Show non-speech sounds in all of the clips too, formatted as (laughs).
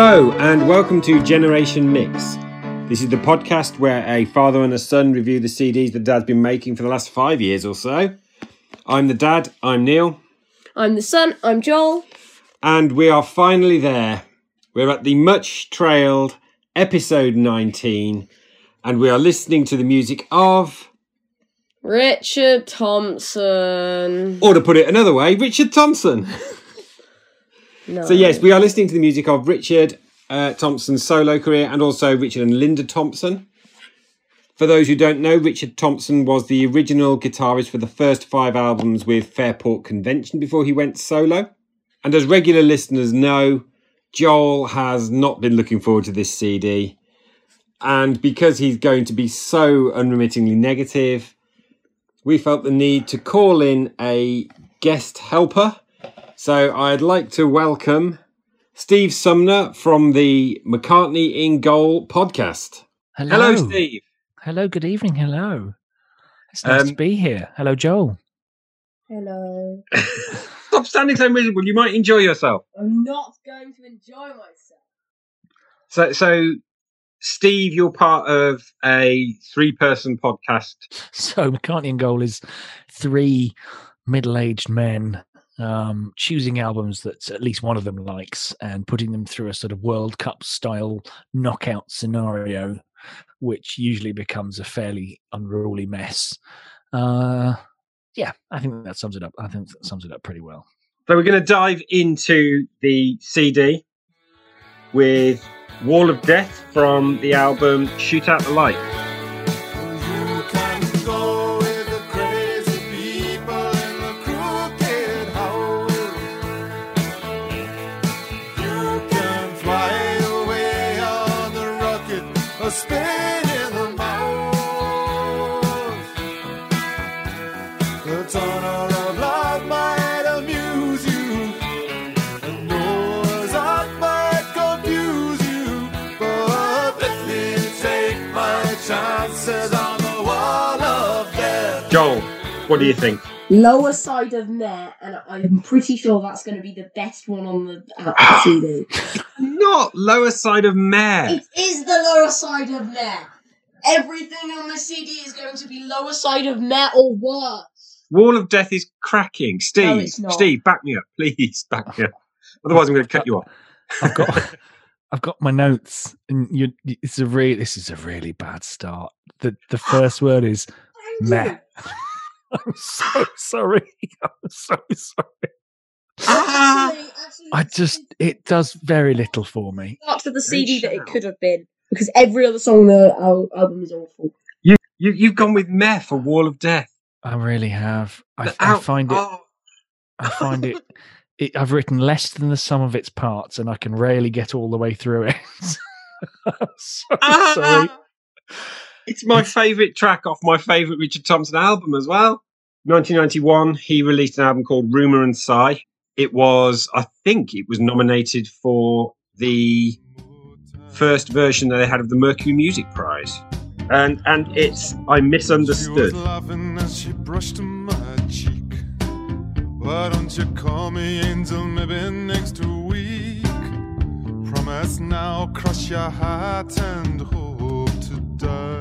Hello, and welcome to Generation Mix. This is the podcast where a father and a son review the CDs the dad's been making for the last five years or so. I'm the dad, I'm Neil, I'm the son, I'm Joel. and we are finally there. We're at the much trailed episode 19, and we are listening to the music of, Richard Thompson. or to put it another way, Richard Thompson. (laughs) No. So, yes, we are listening to the music of Richard uh, Thompson's solo career and also Richard and Linda Thompson. For those who don't know, Richard Thompson was the original guitarist for the first five albums with Fairport Convention before he went solo. And as regular listeners know, Joel has not been looking forward to this CD. And because he's going to be so unremittingly negative, we felt the need to call in a guest helper. So I'd like to welcome Steve Sumner from the McCartney in Goal podcast. Hello. Hello, Steve. Hello, good evening. Hello. It's nice Um, to be here. Hello, Joel. Hello. (laughs) Stop standing so miserable. You might enjoy yourself. I'm not going to enjoy myself. So, so Steve, you're part of a three-person podcast. (laughs) So, McCartney in Goal is three middle aged men um, choosing albums that at least one of them likes and putting them through a sort of World Cup style knockout scenario, which usually becomes a fairly unruly mess. Uh, yeah, I think that sums it up. I think that sums it up pretty well. So we're going to dive into the CD with Wall of Death from the album Shoot Out the Light. What do you think? Lower side of Mare, and I'm pretty sure that's going to be the best one on the uh, CD. (sighs) Not lower side of Mare. It is the lower side of Mare. Everything on the CD is going to be lower side of Mare or worse. Wall of Death is cracking. Steve, it's not. Steve, back me up, (laughs) please, back me up. Otherwise, I'm going to cut you off. (laughs) I've got I've got my notes, and you. It's a really. This is a really bad start. the The (gasps) first word is meh. (laughs) (laughs) I'm so sorry. (laughs) I'm so sorry. Ah, actually, actually, I just it does very little for me. Not of the CD that it could have been because every other song on the album is awful. You, you, you've gone with Meh for Wall of Death. I really have. I, The I find it. oh, I find it, it. I've written less than the sum of its parts, and I can rarely get all the way through it. (laughs) I'm so ah. sorry. It's my favourite track off my favourite Richard Thompson album as well. 1991, he released an album called Rumour and Sigh. It was, I think, it was nominated for the first version that they had of the Mercury Music Prize. And and it's I misunderstood. Why don't you call me angel maybe next week? Promise now, cross your heart and hope to die.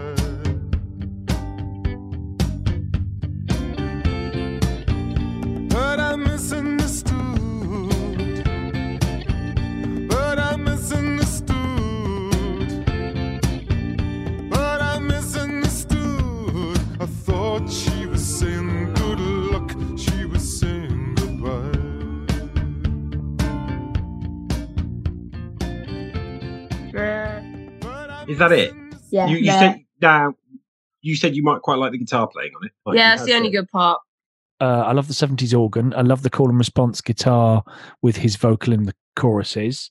Is that it? Yeah, You, you Mare. said now you said you might quite like the guitar playing on it. Like yeah, you that's the only said. good part. Uh, I love the 70s organ. I love the call and response guitar with his vocal in the choruses.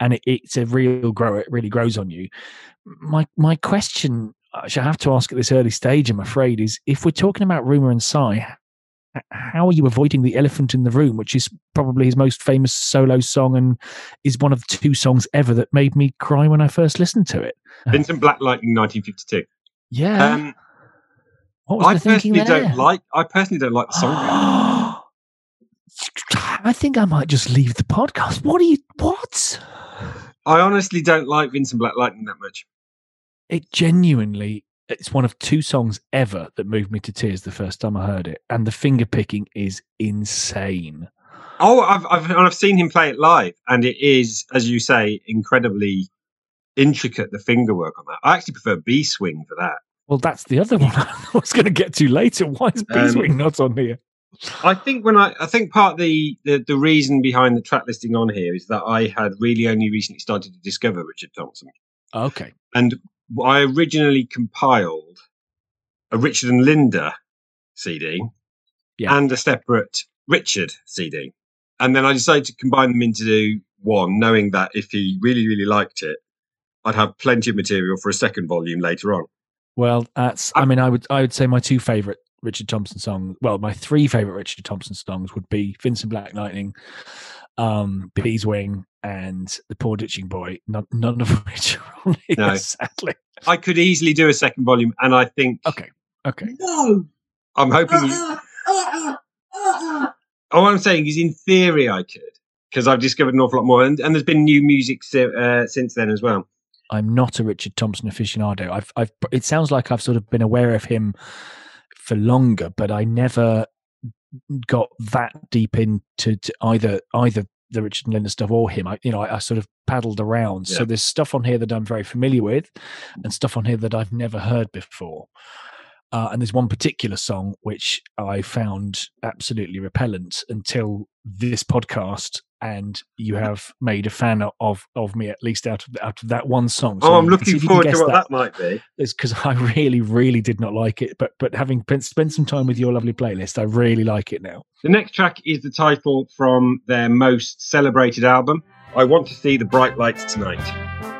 And it, it's a real grow. It really grows on you. My my question, which I have to ask at this early stage, I'm afraid, is if we're talking about Rumour and Sigh, how are you avoiding the elephant in the room, which is probably his most famous solo song and is one of the two songs ever that made me cry when I first listened to it? Vincent Black Lightning 1952. Yeah. Um, what was I the thinking personally there? don't like. I personally don't like the song. (gasps) I think I might just leave the podcast. What are you? What? I honestly don't like Vincent Black Lightning that much. It genuinely, it's one of two songs ever that moved me to tears the first time I heard it, and the finger picking is insane. Oh, I've I've I've seen him play it live, and it is, as you say, incredibly intricate. The finger work on that. I actually prefer Beeswing for that. Well, that's the other (laughs) one I was going to get to later. Why is Um, Beeswing not on here? I think when I I think part of the, the the reason behind the track listing on here is that I had really only recently started to discover Richard Thompson, Okay. and I originally compiled a Richard and Linda CD Yeah. and a separate Richard CD, and then I decided to combine them into one, knowing that if he really really liked it, I'd have plenty of material for a second volume later on. Well, that's. I mean, I would. I would say my two favorite Richard Thompson songs. Well, my three favorite Richard Thompson songs would be Vincent Black Lightning, um, Beeswing, and The Poor Ditching Boy. None, none of which (laughs) are on here, No. sadly. I could easily do a second volume, and I think Okay. Okay. No. I'm hoping you. Uh-uh. All I'm saying is, in theory, I could because I've discovered an awful lot more, and, and there's been new music si- uh, since then as well. I'm not a Richard Thompson aficionado. I've, I've, it sounds like I've sort of been aware of him for longer, but I never got that deep into to either either the Richard and Linda stuff or him. I, you know, I, I sort of paddled around. So there's stuff on here that I'm very familiar with, and stuff on here that I've never heard before. Uh, and there's one particular song which I found absolutely repellent until this podcast, and you mm-hmm. have made a fan of of me at least out of out of that one song. oh, I'm you can see looking if you can forward to what that. might be. It's because I really, really did not like it, but but having spent some time with your lovely playlist, I really like it now. The next track is the title from their most celebrated album. I want to see the bright lights tonight.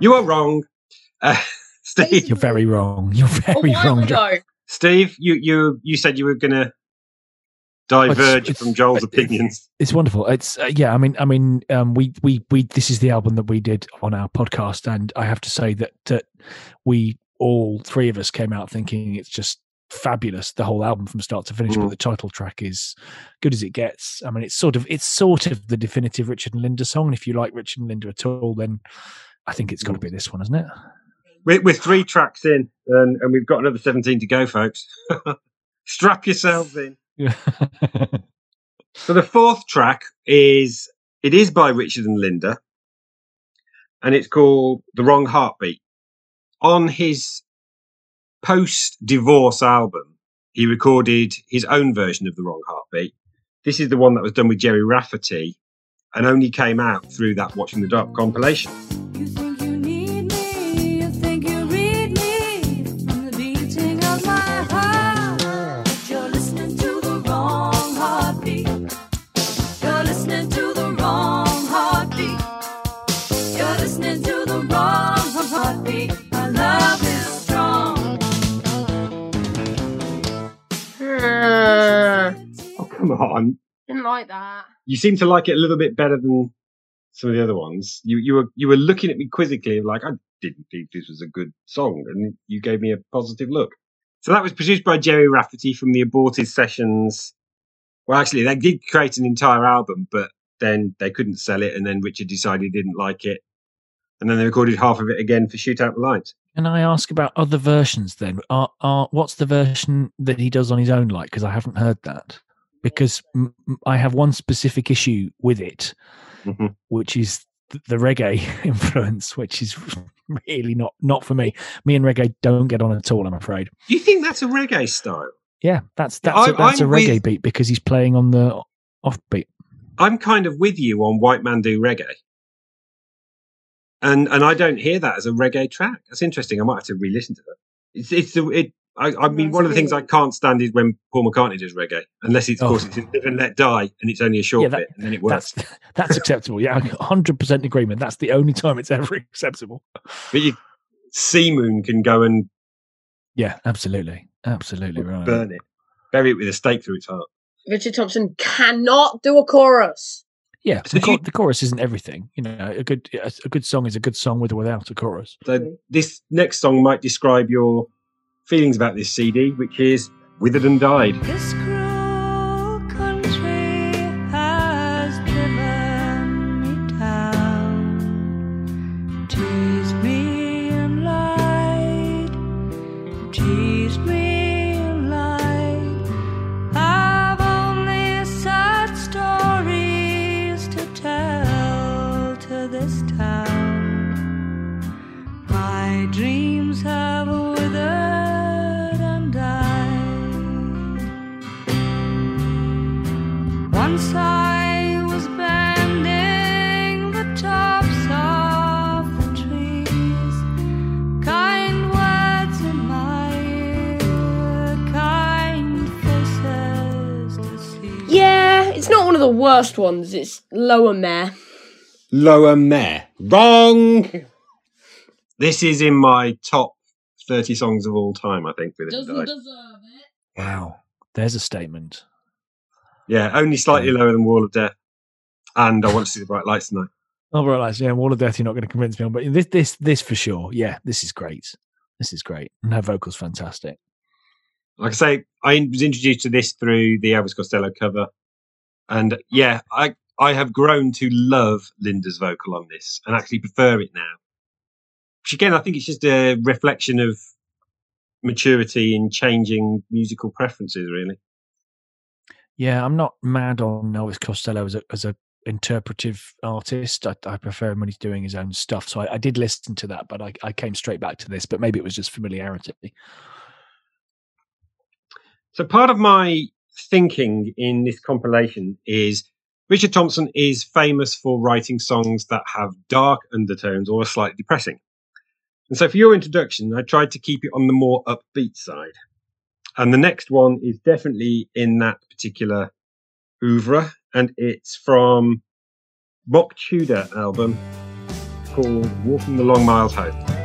You are wrong, uh, (laughs) Steve. You're very wrong. You're very while wrong. Joe. ago. Steve, you you you said you were going to diverge it's- from Joel's it's- opinions. It's wonderful. It's uh, yeah. I mean, I mean, um, we we we. This is the album that we did on our podcast, and I have to say that that we all three of us came out thinking it's just fabulous the whole album from start to finish but Mm. the title track is good as it gets i mean it's sort of it's sort of the definitive richard and linda song and if you like richard and linda at all then i think it's got to be this one isn't it We're, we're three tracks in, and, and we've got another seventeen to go, folks. (laughs) Strap yourselves in. yeah (laughs) So the fourth track is it is by Richard and Linda, and it's called "The Wrong Heartbeat." On his post-divorce album, he recorded his own version of "The Wrong Heartbeat." This is the one that was done with Gerry Rafferty, and only came out through that "Watching the Dark" compilation. You think you need me, you think you read me from the beating of my heart. But you're listening to the wrong heartbeat. You're listening to the wrong heartbeat. You're listening to the wrong heartbeat. My love is strong. (laughs) Oh come on! Didn't like that. You seem to like it a little bit better than some of the other ones. You you were you were looking at me quizzically, like I didn't think this was a good song, and you gave me a positive look. So that was produced by Gerry Rafferty from the Aborted Sessions. Well, actually, they did create an entire album, but then they couldn't sell it, and then Richard decided he didn't like it, and then they recorded half of it again for Shoot Out the Lights. Can I ask about other versions then? Are, are what's the version that he does on his own like? Because I haven't heard that. Because m- I have one specific issue with it, Mhm. which is th- the reggae (laughs) influence, which is really not not for me. Me and reggae don't get on at all. I'm afraid. Do you think that's a reggae style? Yeah, that's that's a, I- that's a I'm reggae with- beat because he's playing on the offbeat. I'm kind of with you on White Man Do Reggae. And and I don't hear that as a reggae track. That's interesting. I might have to re-listen to that. It's it's the it. I, I oh, mean, one of the things I can't stand is when Paul McCartney does reggae, unless it's of Oh. course it's Live and Let Die, and it's only a short Yeah, that- bit, and then it works. That's (laughs) that's acceptable. Yeah, hundred percent agreement. That's the only time it's ever (laughs) acceptable. But you, C Moon can go and Yeah, absolutely, absolutely right. burn it, bury it with a stake through its heart. Richard Thompson cannot do a chorus. Yeah, So (laughs) the, do you- the chorus isn't everything. You know, a good a a good song is a good song with or without a chorus. So this next song might describe your feelings about this CD, which is "Withered and Died." It's lower meh. Lower Mare. Wrong. This is in my top thirty songs of all time. I think. Withered and Died. deserve it. Wow, there's a statement. Yeah, only slightly lower than Wall of Death. And I want to see the bright lights tonight. Oh, right, lads. Yeah, Wall of Death. You're not going to convince me on, but this, this, this for sure. Yeah, this is great. This is great, and her vocals fantastic. Like I say, I was introduced to this through the Elvis Costello cover, and yeah, I I have grown to love Linda's vocal on this and actually prefer it now. Which again, I think it's just a reflection of maturity in changing musical preferences. Really, Yeah, I'm not mad on Elvis Costello as a as a interpretive artist. I, I prefer him when he's doing his own stuff. So I, I did listen to that, but I, I came straight back to this. But maybe it was just familiarity. So part of my thinking in this compilation is Richard Thompson is famous for writing songs that have dark undertones or are slightly depressing. And so for your introduction, I tried to keep it on the more upbeat side. And the next one is definitely in that particular oeuvre, and it's from Mock Tudor album called Walking the Long Miles Home.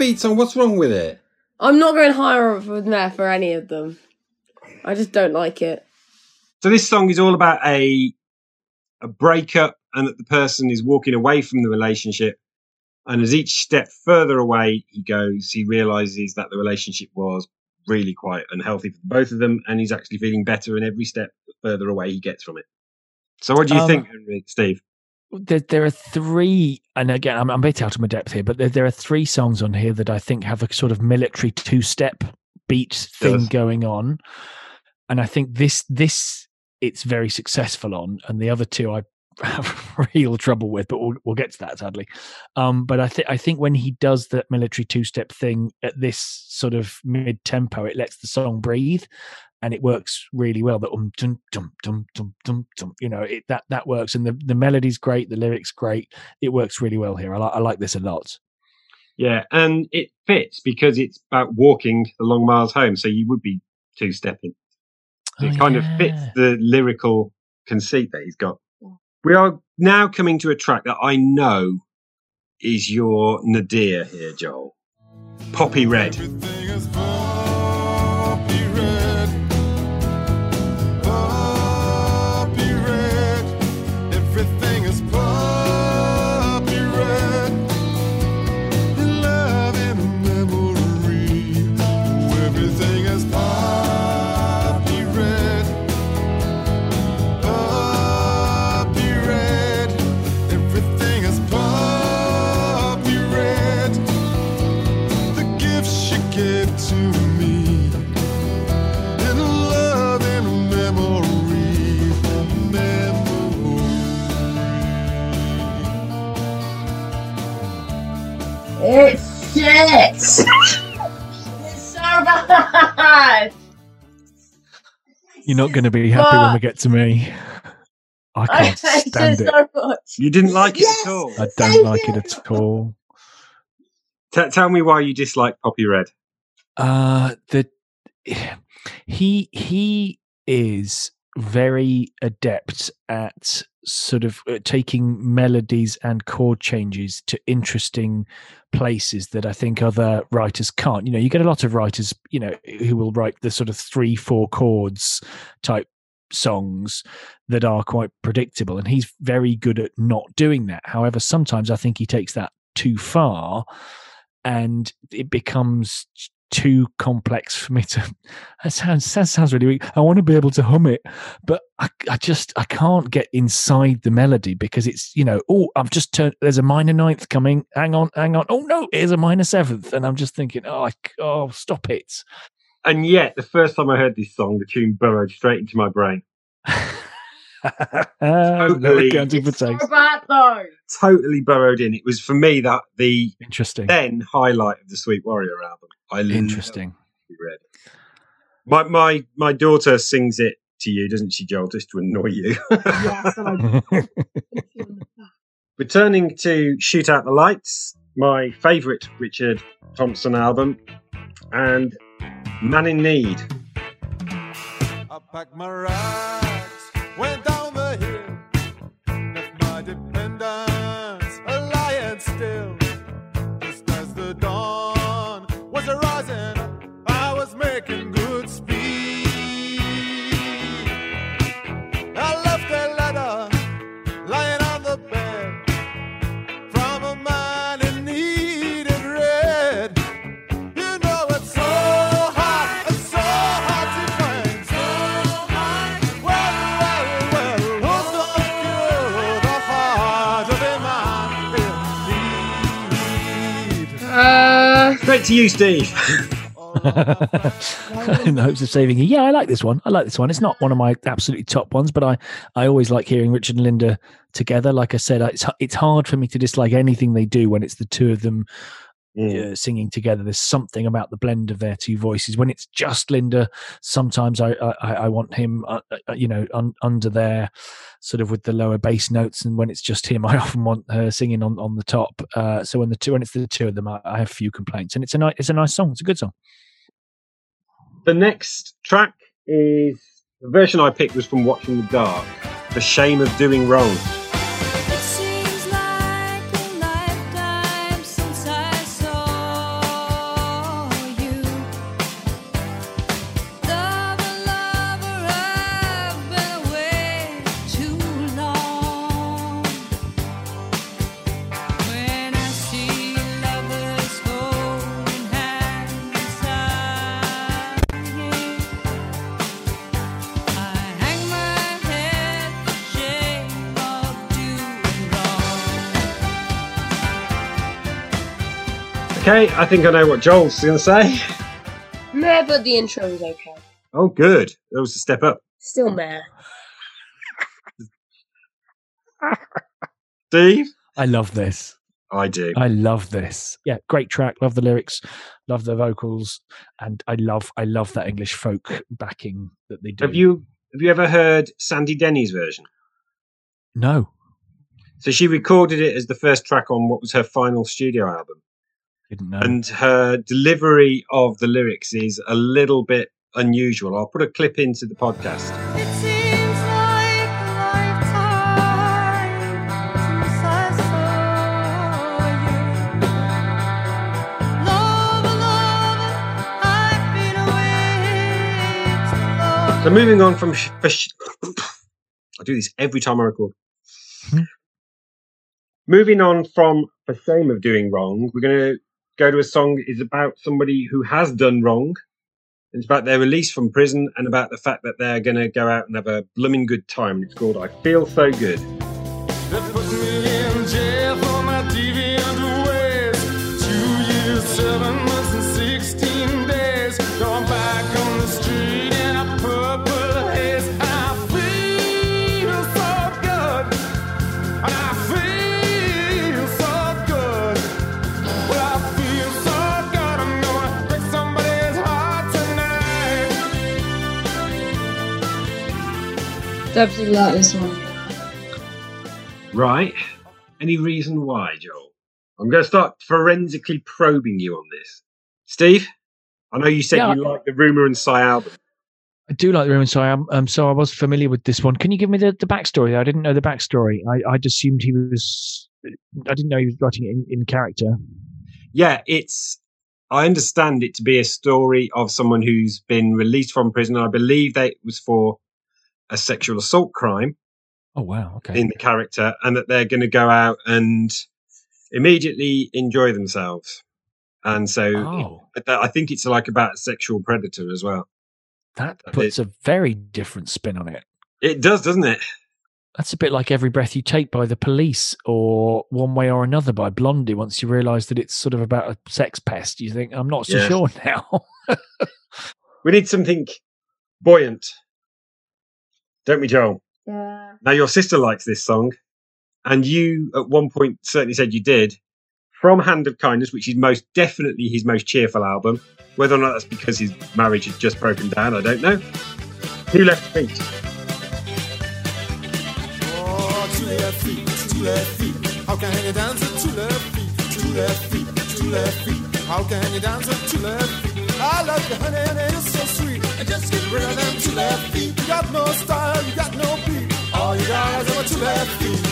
It's an upbeat song. What's wrong with it? I'm not going higher up with meh for any of them. I just don't like it. So this song is all about a a breakup and that the person is walking away from the relationship. And as each step further away he goes, he realizes that the relationship was really quite unhealthy for both of them, and he's actually feeling better in every step further away he gets from it. So what do you Um, think, Henry, Steve? There, there are three, and again, I'm, I'm a bit out of my depth here, but there, there are three songs on here that I think have a sort of military two-step beat thing Does. going on, and I think this this it's very successful on, and the other two I (laughs) have real trouble with, but we'll, we'll get to that sadly. Um, but I think I think when he does that military two-step thing at this sort of mid-tempo, it lets the song breathe, and it works really well. That um dum dum dum dum dum dum. You know, it that that works, and the the melody's great, the lyrics great. It works really well here. I like I like this a lot. Yeah, and it fits because it's about walking the long miles home, so you would be two stepping. It Oh, kind of fits the lyrical conceit that he's got. We are now coming to a track that I know is your nadir here, Joel. Poppy Red. It shits! it's so bad! You're not going to be happy when we get to me. I I can't hate stand it it. so. You didn't like it Yes! at all. I don't like you. it at all. T- tell me why you dislike Poppy Red. Uh the (sighs) he he is very adept at sort of uh, taking melodies and chord changes to interesting places that I think other writers can't. You know, you get a lot of writers, you know, who will write the sort of three, four chords type songs that are quite predictable, and he's very good at not doing that. However, sometimes I think he takes that too far, and it becomes too complex for me to (laughs) that sounds that sounds really weak. I want to be able to hum it but I, I just i can't get inside the melody because it's you know oh i've just turned there's a minor ninth coming. Hang on hang on. Oh no here's a minor seventh. And i'm just thinking oh I, oh stop it. And yet, the first time I heard this song, the tune burrowed straight into my brain. (laughs) no accounting for It's so bad though. Totally burrowed in. It was for me that the interesting then highlight of the Sweet Warrior album. I interesting Poppy Red. My my my daughter sings it to you, doesn't she, Joel? Just to annoy you. Yes, and I (laughs) Returning to Shoot Out the Lights, my favourite Richard Thompson album, and Man in Need. I packed my rags, went was arising, I was making good to you, Steve. (laughs) in the hopes of saving you. Yeah, I like this one. I like this one. It's not one of my absolutely top ones, but I, I always like hearing Richard and Linda together. Like I said, it's it's hard for me to dislike anything they do when it's the two of them Mm. uh, singing together. There's something about the blend of their two voices. When it's just Linda, sometimes I I, I want him, uh, uh, you know, un, under there, sort of with the lower bass notes. And when it's just him, (laughs) I often want her singing on on the top. Uh, so when the two when it's the two of them, I, I have few complaints. And it's a nice it's a nice song. It's a good song. The next track is the version I picked was from Watching the Dark. The shame of doing wrong. Okay, I think I know what Joel's going to say. meh, but the intro is okay. Oh, good. That was a step up. Still meh. (laughs) Steve? I love this. I do. I love this. Yeah, great track. Love the lyrics, love the vocals, and I love I love that English folk backing that they do. Have you have you ever heard Sandy Denny's version? No. So she recorded it as the first track on what was her final studio album. Didn't know. and her delivery of the lyrics is a little bit unusual. I'll put a clip into the podcast. It seems like a lifetime since I saw you. Lover, lover, I've been away too long. So moving on from sh- sh- (coughs) I do this every time I record. Hmm. moving on from the shame of doing wrong, we're going to go to a song is about somebody who has done wrong. It's about their release from prison and about the fact that they're going to go out and have a blooming good time. It's called "I Feel So Good." Seven months, and sixteen days. Going back Definitely like this one. Right? Any reason why, Joel? I'm going to start forensically probing you on this. Steve, I know you said Yeah, you like the Rumor and Sigh album. I do like the room, so I am. Um, so I was familiar with this one. Can you give me the, the backstory? I didn't know the backstory. I I'd assumed he was. I didn't know he was writing it in, in character. Yeah, it's. I understand it to be a story of someone who's been released from prison. I believe that it was for a sexual assault crime Oh wow. Okay. in the character, and that they're going to go out and immediately enjoy themselves. And so, oh, I think it's like about a sexual predator as well. that it- puts a very different spin on it. It does, doesn't it? That's a bit like Every Breath You Take by the Police or One Way or Another by Blondie. Once you realise that it's sort of about a sex pest, you think, I'm not so Yeah. sure (laughs) now. We need something buoyant, don't we, Joel? Yeah. Now, your sister likes this song, and you at one point certainly said you did. From Hand of Kindness, which is most definitely his most cheerful album. Whether or not that's because his marriage had just broken down, I don't know. Two left feet. Oh, two left feet, two left feet. How can you dance with two left feet? Two left feet, two left feet. How can you dance with two left feet? I love you, honey, honey, you're so sweet. And just get rid of them two left feet. You got no style, you got no beat. All you got is over two left feet.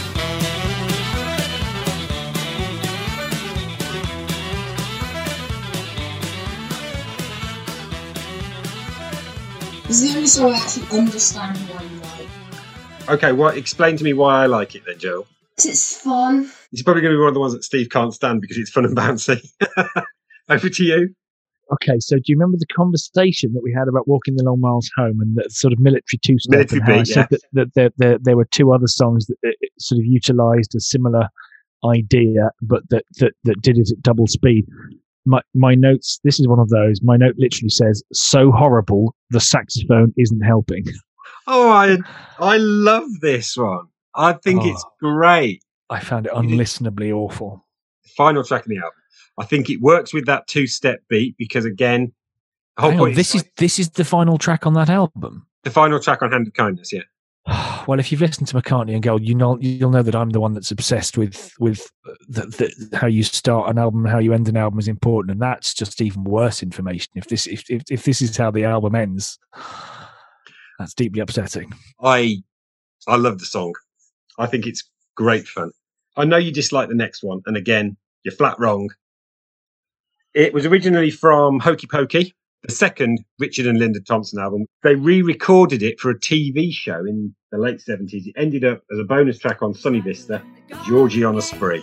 This is the only song I actually understand why you like. Okay, well, explain to me why I like it then, Joel. 'Cause It's fun. It's probably going to be one of the ones that Steve can't stand because it's fun and bouncy. (laughs) Over to you. Okay, so do you remember the conversation that we had about walking the long miles home and the sort of military two step? Military I beat, said yeah. that, that there, there, there were two other songs that sort of utilised a similar idea, but that, that, that did it at double speed. My, my notes, this is one of those. My note literally says, so horrible, the saxophone isn't helping. Oh, I I love this one. I think ah. it's Oh. great. I found it unlistenably awful. Final track of the album. I think it works with that two step beat because again, the whole Hang on, point this is this is the final track on that album. the final track on Hand of Kindness. Yeah, (sighs) Well, if you've listened to McCartney in Goal, you know you'll know that I'm the one that's obsessed with with uh, the, the, how you start an album and how you end an album is important, and that's just even worse information. If this if if, if this is how the album ends, (sighs) that's deeply upsetting. I I love the song. I think it's great fun. I know you dislike the next one, and again, you're flat wrong. It was originally from Hokey Pokey, the second Richard and Linda Thompson album. They re-recorded it for a TV show in the late seventies. It ended up as a bonus track on Sunny Vista, Georgie on a Spree.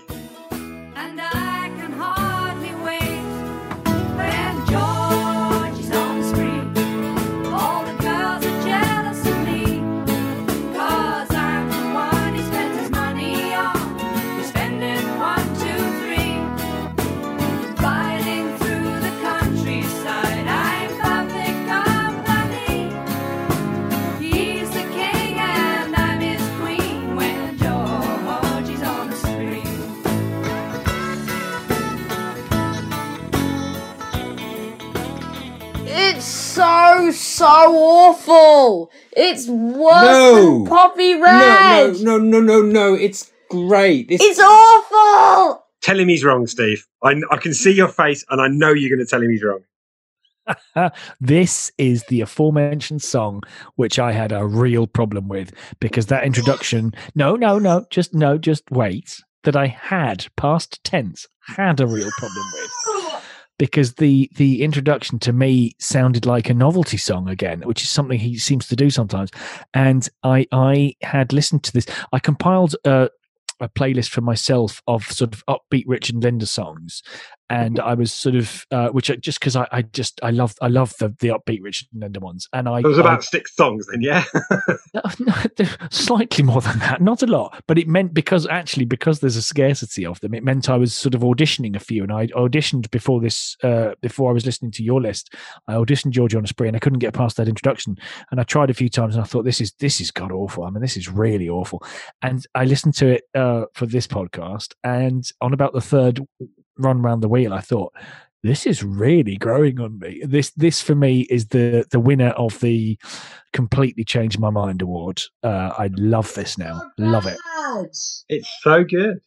So so awful. It's worse No. than Poppy No, Red. no, no, no, no, no. It's great. This It's awful. tell him he's wrong, Steve. I, I can see your face, and I know you're going to tell him he's wrong. (laughs) this is the aforementioned song which I had a real problem with because that introduction no no no just no just wait that I had past tense had a real problem with (laughs) because the the introduction to me sounded like a novelty song again which is something he seems to do sometimes. And I I had listened to this. I compiled a a playlist for myself of sort of upbeat Richard and Linda songs, and I was sort of uh, which I, just because I, I just I love I love the the upbeat Richard and ones, and I It was I- about six songs, then, yeah. (laughs) no, no, (laughs) slightly more than that, not a lot, but it meant because actually because there's a scarcity of them, it meant I was sort of auditioning a few, and I auditioned before this, uh, before I was listening to your list. I auditioned Georgie on a spree, and I couldn't get past that introduction, and I tried a few times, and I thought this is this is god awful. I mean, this is really awful, and I listened to it uh, for this podcast, and on about the third run round the wheel, I thought this is really growing on me. This this for me is the the winner of the completely changed my mind award. Uh, I love this now. Love it. It's so good.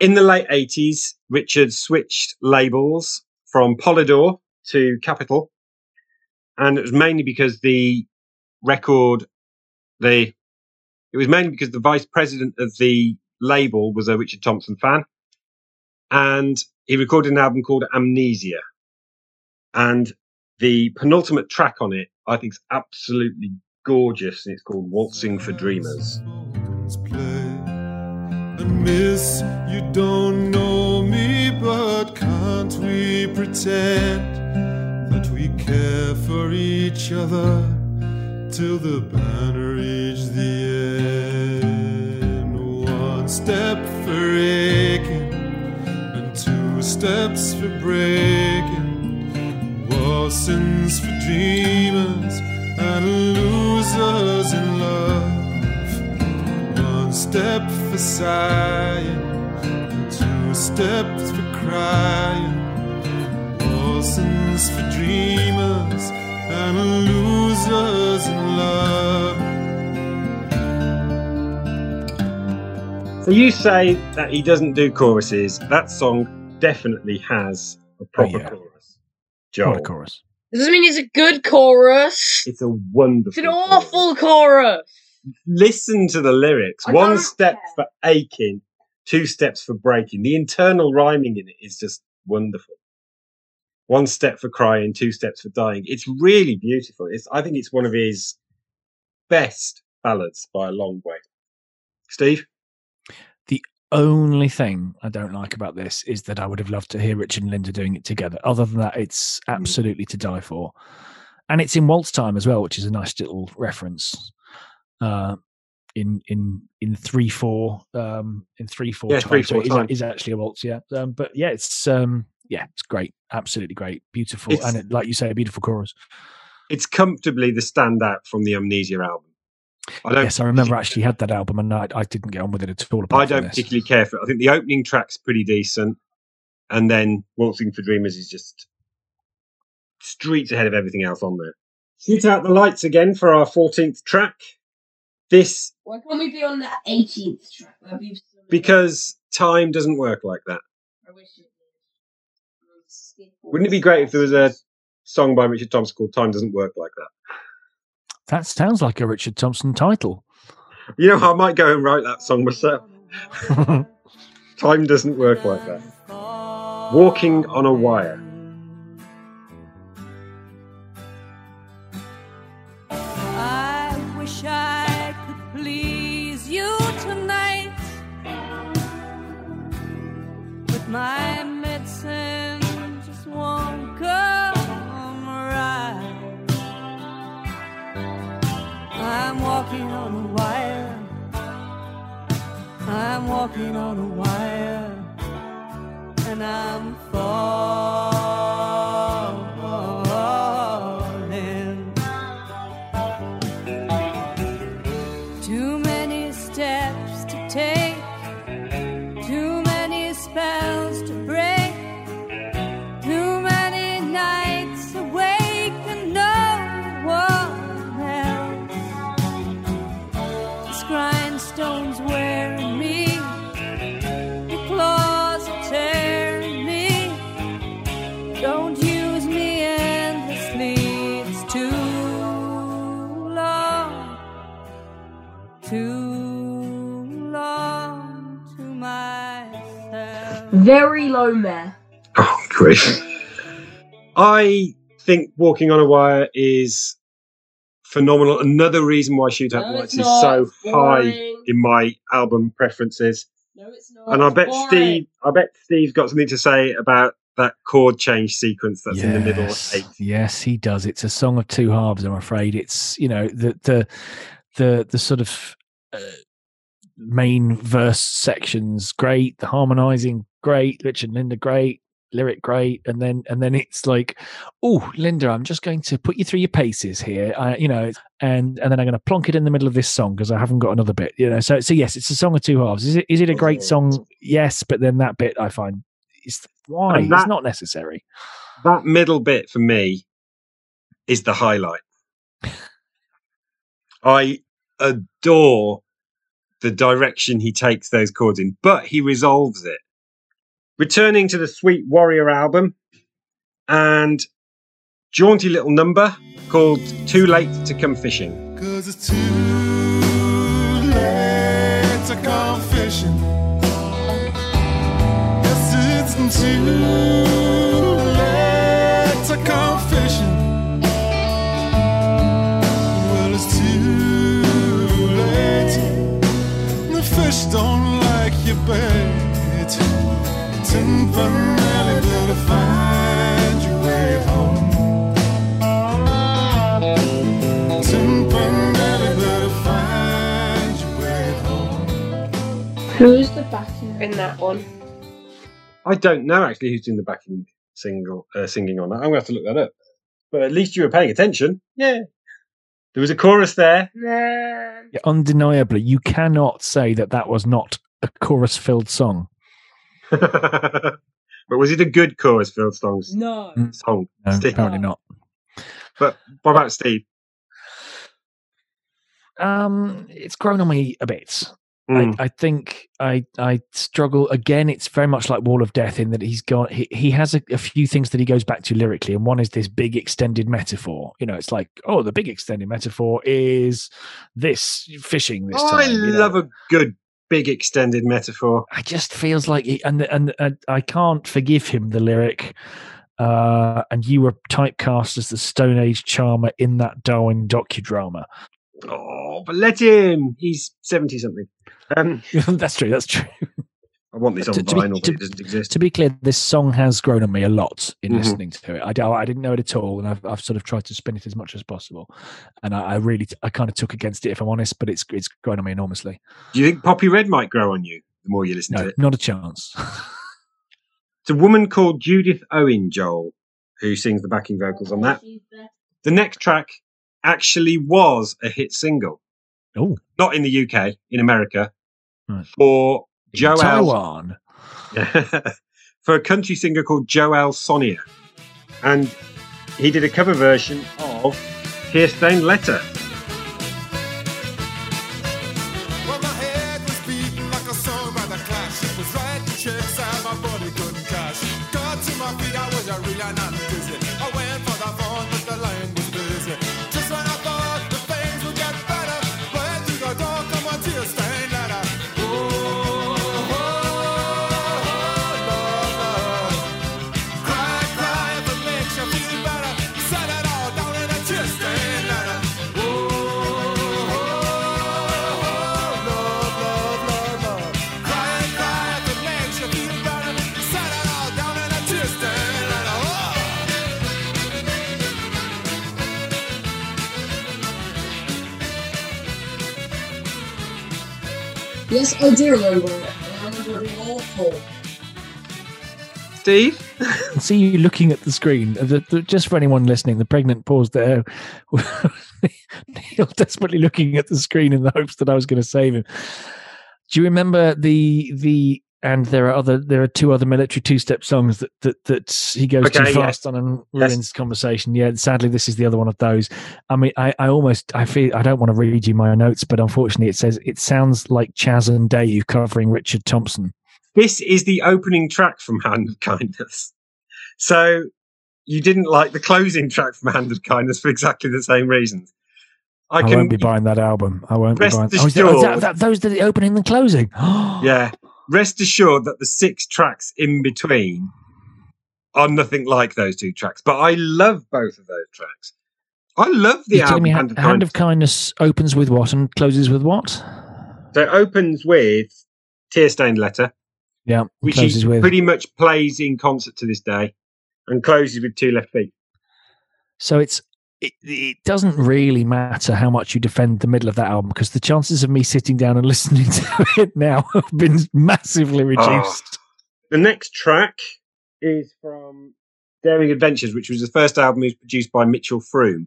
In the late 80s, Richard switched labels from Polydor to Capitol. And it was mainly because the record, the, it was mainly because the vice president of the label was a Richard Thompson fan. And he recorded an album called Amnesia. And the penultimate track on it, I think, is absolutely gorgeous. And it's called Waltzing for Dreamers. Miss you don't know me but can't we pretend that we care for each other till the banner reach the steps for breaking waltzings for dreamers and losers in love one step for sighing, two steps for crying. Waltzings for dreamers and losers in love. So you say that he doesn't do choruses. That song definitely has a proper oh, yeah. chorus. What Joel, a chorus. Doesn't mean it's a good chorus. it's a wonderful. It's an awful chorus. Listen to the lyrics. I One step care. for aching, two steps for breaking. The internal rhyming in it is just wonderful. One step for crying, two steps for dying. It's really beautiful. It's, I think it's one of his best ballads by a long way. Steve? Only thing I don't like about this is that I would have loved to hear Richard and Linda doing it together. Other than that, it's absolutely to die for. And it's in waltz time as well, which is a nice little reference. Uh, in in in three four um in three four Yeah, time. three, four it is, time. is actually a waltz yeah um but yeah it's um yeah it's great absolutely great beautiful It's- and it, like you say a beautiful chorus It's comfortably the standout from the Amnesia album. I don't yes i remember I actually had that album and I, I didn't get on with it at all I don't particularly care for it. I think the opening track's pretty decent, and then Waltzing for Dreamers is just streets ahead of everything else on there. Shoot out the lights again for our 14th track. This Why can't we be on the 18th track? Be because time doesn't work like that. I wish it did. Wouldn't it be great if there was a song by Richard Thompson called "Time Doesn't Work Like That"? That sounds like a richard thompson title You know, I might go and write that song myself. (laughs) Time doesn't work like that. Walking on a wire. Walking on a wire. And I'm falling. Very. Oh, great. I think Walking on a Wire is phenomenal. Another reason why Shoot Out the Lights is so It's high in my album preferences. No, it's not. and I bet boring. Steve, I bet Steve's got something to say about that chord change sequence that's in the middle Yes. eight. Yes, he does. It's a song of two halves. I'm afraid it's you know the the the the sort of uh, main verse sections great, the harmonizing great, Richard and Linda great, lyric great, and then and then it's like, oh Linda, I'm just going to put you through your paces here, I, you know, and and then I'm going to plonk it in the middle of this song because I haven't got another bit, you know. So so yes, it's a song of two halves. Is it is it a great song? Yes, but then that bit I find is why that- it's not necessary. That middle bit for me is the highlight. I adore the direction he takes those chords in, but he resolves it. Returning to the Sweet Warrior album and jaunty little number called Too Late to Come Fishing. Cause it's too late to come fishing. Yes, it's too Who's the backing in that one? I don't know actually who's doing the backing single uh, singing on that. I'm going to have to look that up. But at least you were paying attention. Yeah. There was a chorus there. Nah. Yeah, undeniably, you cannot say that that was not a chorus-filled song. (laughs) but was it a good chorus filled songs No. song? No, Steve. apparently not. But what about Steve? Um, it's grown on me a bit. Mm. I, I think I I struggle again. It's very much like Wall of Death in that he's got he, he has a, a few things that he goes back to lyrically, and one is this big extended metaphor. You know, it's like oh, the big extended metaphor is this fishing this Oh, I time. you know. love a good big extended metaphor. I just feels like he, and and and I can't forgive him the lyric. Uh, and you were typecast as the Stone Age charmer in that Darwin docudrama. Oh, but let him. He's 70 something. Um, (laughs) that's true. That's true. I want this on To- to be- vinyl, but it doesn't exist. to be clear, this song has grown on me a lot in Mhm. listening to it. I didn't know it at all, and I've, I've sort of tried to spin it as much as possible. And I, I really, I kind of took against it, if I'm honest. But it's it's grown on me enormously. Do you think Poppy Red might grow on you the more you listen to it? not a chance. It's a woman called Judith Owen Joel who sings the backing vocals on that. The next track actually was a hit single. Oh. Not in the UK, in America, Right. for Joel Taiwan. (laughs) for a country singer called Jo-El Sonnier. And he did a cover version of Tear-Stained Letter. Yes, I do remember it. I remember it being awful. Steve? I see you looking at the screen. The- the- just for anyone listening, the pregnant pause there. (laughs) Neil desperately looking at the screen in the hopes that I was going to save him. Do you remember the the and there are other there are two other military two step songs that that that he goes Okay, too yes. fast on and Yes. ruins conversation. Yeah, sadly this is the other one of those. I mean, I, I almost I feel I don't want to read you my notes, but unfortunately it says it sounds like Chas and Dave covering Richard Thompson. This is the opening track from Hand of Kindness. So you didn't like the closing track from Hand of Kindness for exactly the same reasons. I I, can won't be buying that album. I won't be buying. Oh, is that, oh, is that, that, those are the opening and closing. (gasps) Yeah. Rest assured that the six tracks in between are nothing like those two tracks. But I love both of those tracks. I love the You're album me Hand of Hand of Kindness. Opens with what and closes with what? So it opens with Tear Stained Letter, Yeah, which he with. pretty much plays in concert to this day, and closes with Two Left Feet. So it's it, it doesn't really matter how much you defend the middle of that album because the chances of me sitting down and (laughs) listening to it now have been massively oh. reduced. The next track is from Daring Adventures, which was the first album was produced by Mitchell Froom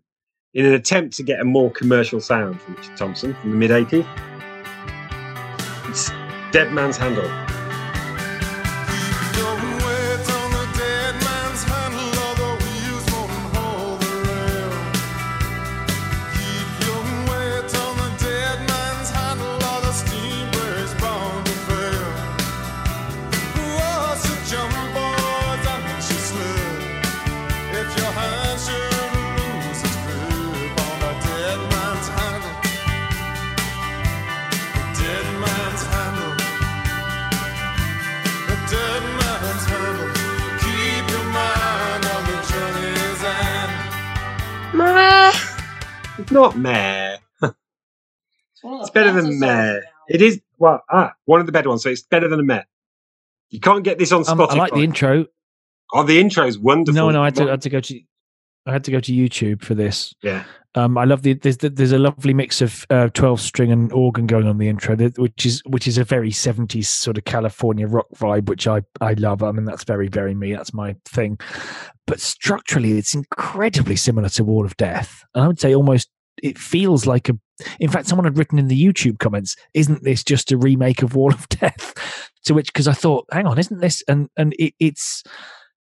in an attempt to get a more commercial sound from Richard Thompson from the mid 80s. It's Dead Man's Handle. Not meh. It's, one of the It's better better than songs meh. It is, well, ah, one of the better ones, so it's better than a meh. You can't get this on Um, Spotify. I like the intro. oh, the intro is wonderful. No, no, I had to, I had to go to I had to go to YouTube for this. Yeah. Um, I love the there's there's a lovely mix of uh, twelve string and organ going on the intro, that- which is which is a very seventies sort of California rock vibe, which I I love. I mean, that's very very me. That's my thing. But structurally, it's incredibly similar to Wall of Death, and I would say almost it feels like a. In fact, someone had written in the YouTube comments, "Isn't this just a remake of Wall of (laughs) Death?" To which, because I thought, hang on, isn't this? And and it, it's.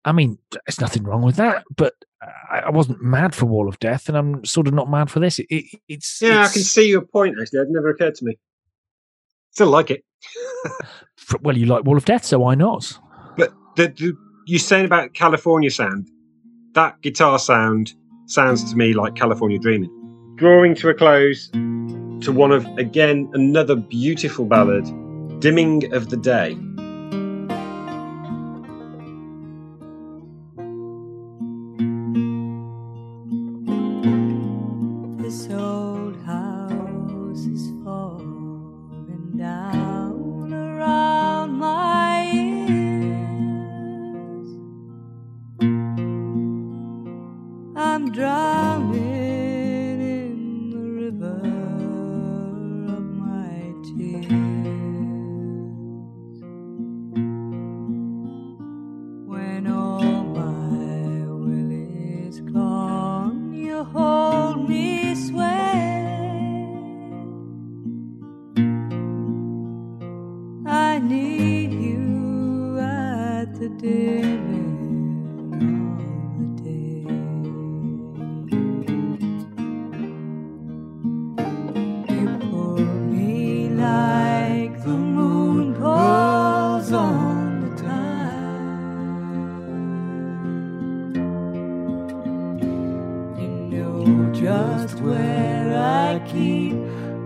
I mean, there's nothing wrong with that, but I, I wasn't mad for Wall of Death, and I'm sort of not mad for this. It, it, it's Yeah, I can see your point, actually. It never occurred to me. Still like it. (laughs) well, you like Wall of Death, so why not? But the, the you saying about California sound, that guitar sound sounds to me like California Dreaming. Drawing to a close to one of again another beautiful ballad, Dimming of the Day.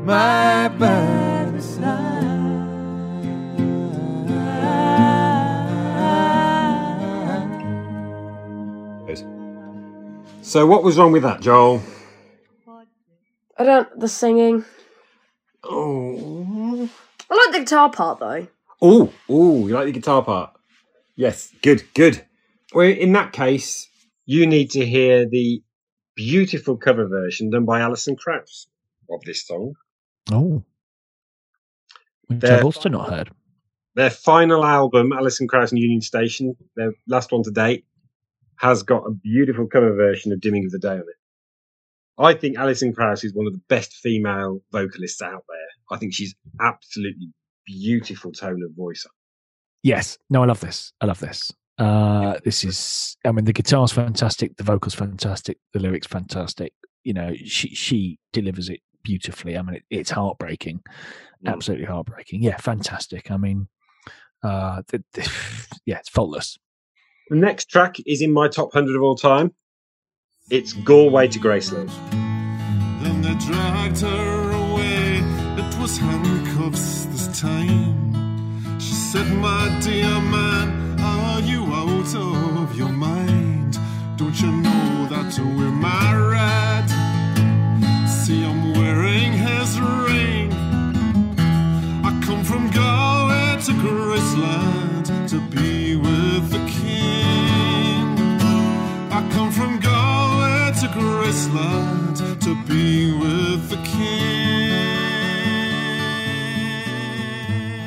My bad side. So what was wrong with that, Joel? I don't. The singing. Oh, I like the guitar part though. oh, oh! You like the guitar part? Yes, good, good. Well, in that case, you need to hear the beautiful cover version done by Alison Krauss of this song. Oh, which There- I've also not heard. Their final album, Alison Krauss and Union Station, their last one to date, has got a beautiful cover version of Dimming of the Day on it. I think Alison Krauss is one of the best female vocalists out there. I think she's absolutely beautiful tone of voice. Yes, no, I love this. I love this. Uh, this is, I mean, the guitar's fantastic, the vocals fantastic, the lyrics fantastic. You know, she she delivers it beautifully. I mean, it, it's heartbreaking, Mm. absolutely heartbreaking. Yeah, fantastic. I mean, uh, the, the, (laughs) yeah, it's faultless. The next track is in my top 100 of all time. It's Galway to Graceland. Then they dragged her away. It was handcuffs this time. She said, My dear man, are you out of your mind? Don't you know that we're married?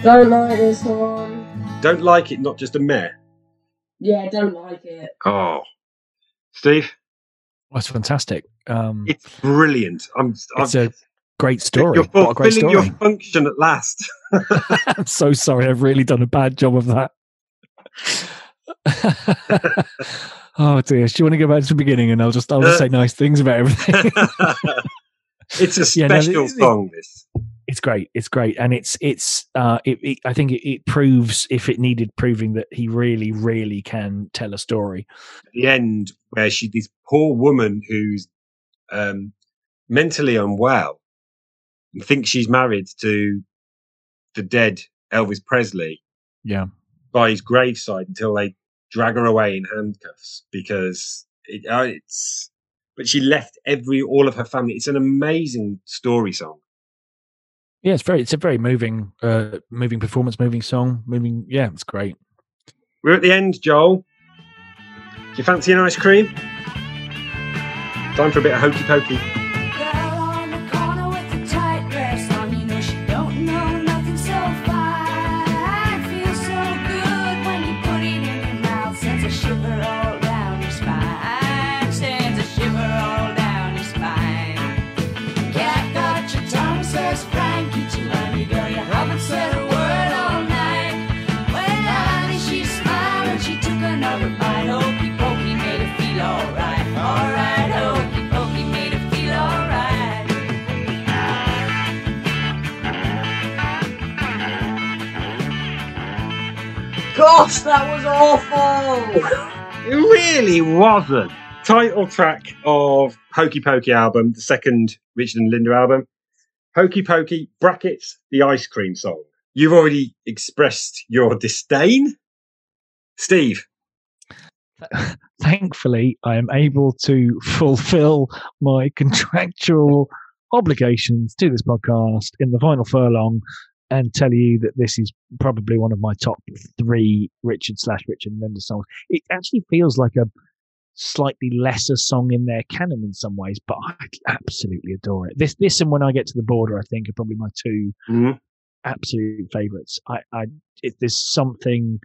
Don't like this one. Don't like it, not just a mare. Yeah, don't like it. Oh, Steve, That's fantastic. Um, it's brilliant. I'm. it's I'm a great story. You're What a great fulfilling story. your function at last. (laughs) (laughs) I'm so sorry. I've really done a bad job of that. (laughs) oh dear. Do you want to go back to the beginning and I'll just I'll just Uh, say nice things about everything. it's a Yeah, no, special it- it- song. This. It's great. It's great, and it's it's. Uh, it, it, I think it, it proves, if it needed proving, that he really, really can tell a story. the end where she this poor woman who's um mentally unwell and thinks she's married to the dead Elvis Presley Yeah, by his graveside until they drag her away in handcuffs because it, uh, it's but she left every all of her family it's an amazing story song yeah. It's very. It's a very moving, uh, moving performance, moving song, moving. Yeah, it's great. we're at the end Joel do you fancy an ice cream time for a bit of hokey pokey It wasn't. Title track of Hokey Pokey album, the second Richard and Linda album. Hokey Pokey, brackets, the ice cream song. You've already expressed your disdain. Steve, (laughs) Thankfully, I am able to fulfill my contractual obligations to this podcast in the final furlong and tell you that this is probably one of my top three Richard slash Richard Linda songs. It actually feels like a slightly lesser song in their canon in some ways, but I absolutely adore it. This, this, and when I get to the border, I think are probably my two Mhm. absolute favorites. I, I, it, there's something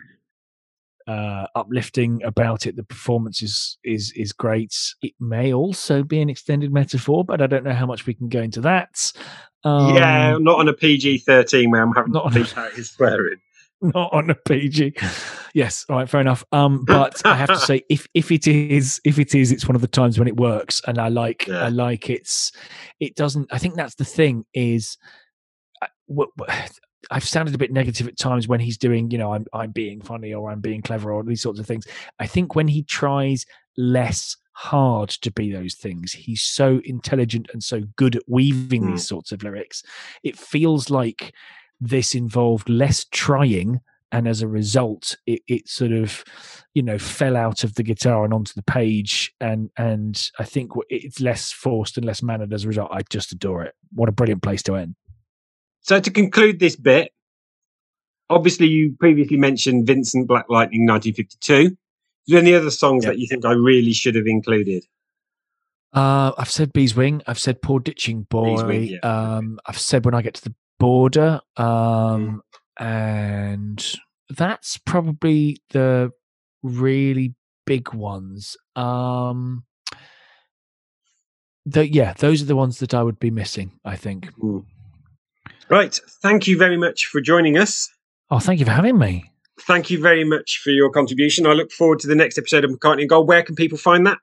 uh, uplifting about it. The performance is is is great. It may also be an extended metaphor, but I don't know how much we can go into that. Um, yeah, not on a PG 13 where I'm having not to on- beat out his swearing. not on a PG. (laughs) Yes, all right, fair enough. Um, but I have to (laughs) say, if if it is, if it is, it's one of the times when it works, and I like, Yeah. I like it's, it doesn't. I think that's the thing is, I- wh- (sighs) I've sounded a bit negative at times when he's doing, you know, I'm I'm being funny or I'm being clever or these sorts of things. I think when he tries less hard to be those things, he's so intelligent and so good at weaving Mm. these sorts of lyrics. It feels like this involved less trying and as a result it, it sort of you know fell out of the guitar and onto the page and and i think it's less forced and less mannered as a result i just adore it what a brilliant place to end So to conclude this bit, obviously you previously mentioned Vincent Black Lightning 1952. There any other songs Yep. that you think I really should have included? uh i've said Beeswing i've said poor ditching boy Wing, yeah. um i've said when i get to the border um and that's probably the really big ones um the, yeah those are the ones that i would be missing i think Right. Thank you very much for joining us. oh thank you for having me Thank you very much for your contribution. I look forward to the next episode of McCartney in Goal. Where can people find that?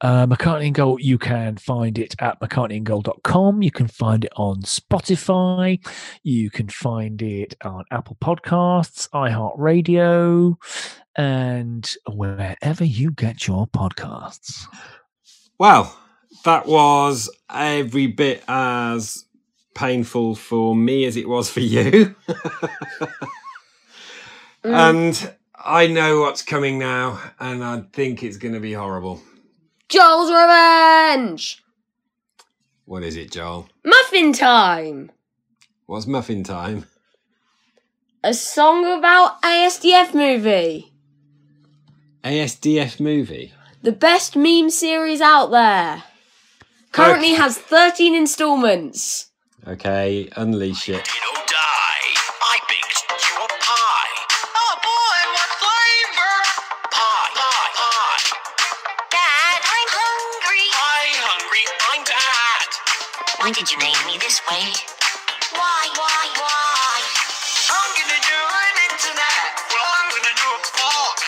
Uh, McCartney in Goal, you can find it at mccartneyingoal.com. You can find it on Spotify. You can find it on Apple Podcasts, iHeartRadio, and wherever you get your podcasts. Well, that was every bit as painful for me as it was for you. (laughs) Mm. And I know what's coming now, and I think it's going to be horrible. Joel's Revenge! What is it, Joel? Muffin Time! What's muffin time? A song about ASDF movie. ASDF movie. The best meme series out there. Currently Okay. has 13 installments. Okay, unleash it. Why did you name me this way? Why, why, why? I'm gonna do an internet. Well, I'm gonna do a fork.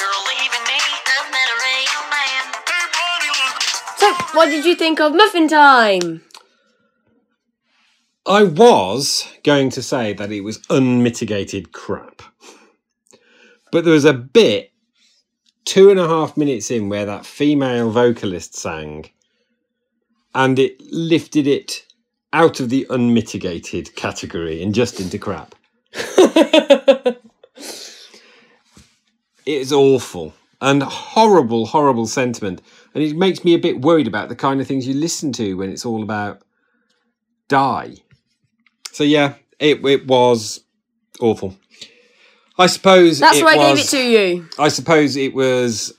You're leaving me. I'm not a real man. Hey, buddy, look. So, what did you think of Muffin Time? I was going to say that it was unmitigated crap. But there was a bit two and a half minutes in where that female vocalist sang and it lifted it out of the unmitigated category and just into crap. (laughs) It is awful and horrible, horrible sentiment. And it makes me a bit worried about the kind of things you listen to when it's all about die. So yeah, it it was awful. I suppose That's it why I gave it to you. I suppose it was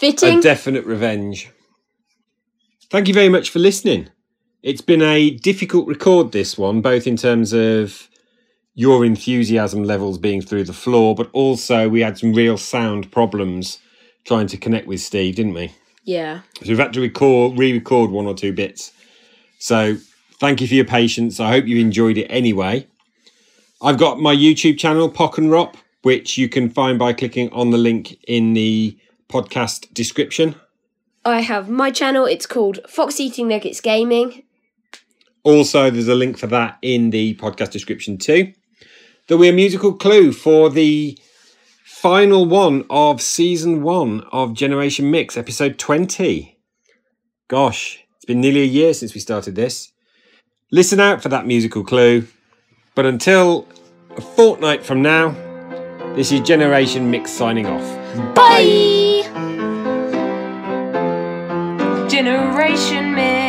fitting, a definite revenge. Thank you very much for listening. It's been a difficult record, this one, both in terms of your enthusiasm levels being through the floor, but also we had some real sound problems trying to connect with Steve, didn't we? yeah. So we've had to record, re-record one or two bits. So thank you for your patience. I hope you enjoyed it anyway. I've got my YouTube channel, Pock and Rop, which you can find by clicking on the link in the podcast description. I have my channel. It's called Fox Eating Nuggets Gaming. Also, there's a link for that in the podcast description too. The We're Musical Clue for the final one of season one of Generation Mix, episode 20. Gosh, it's been nearly a year since we started this. Listen out for that musical clue. But until a fortnight from now, this is Generation Mix signing off. Bye! Generation Mix.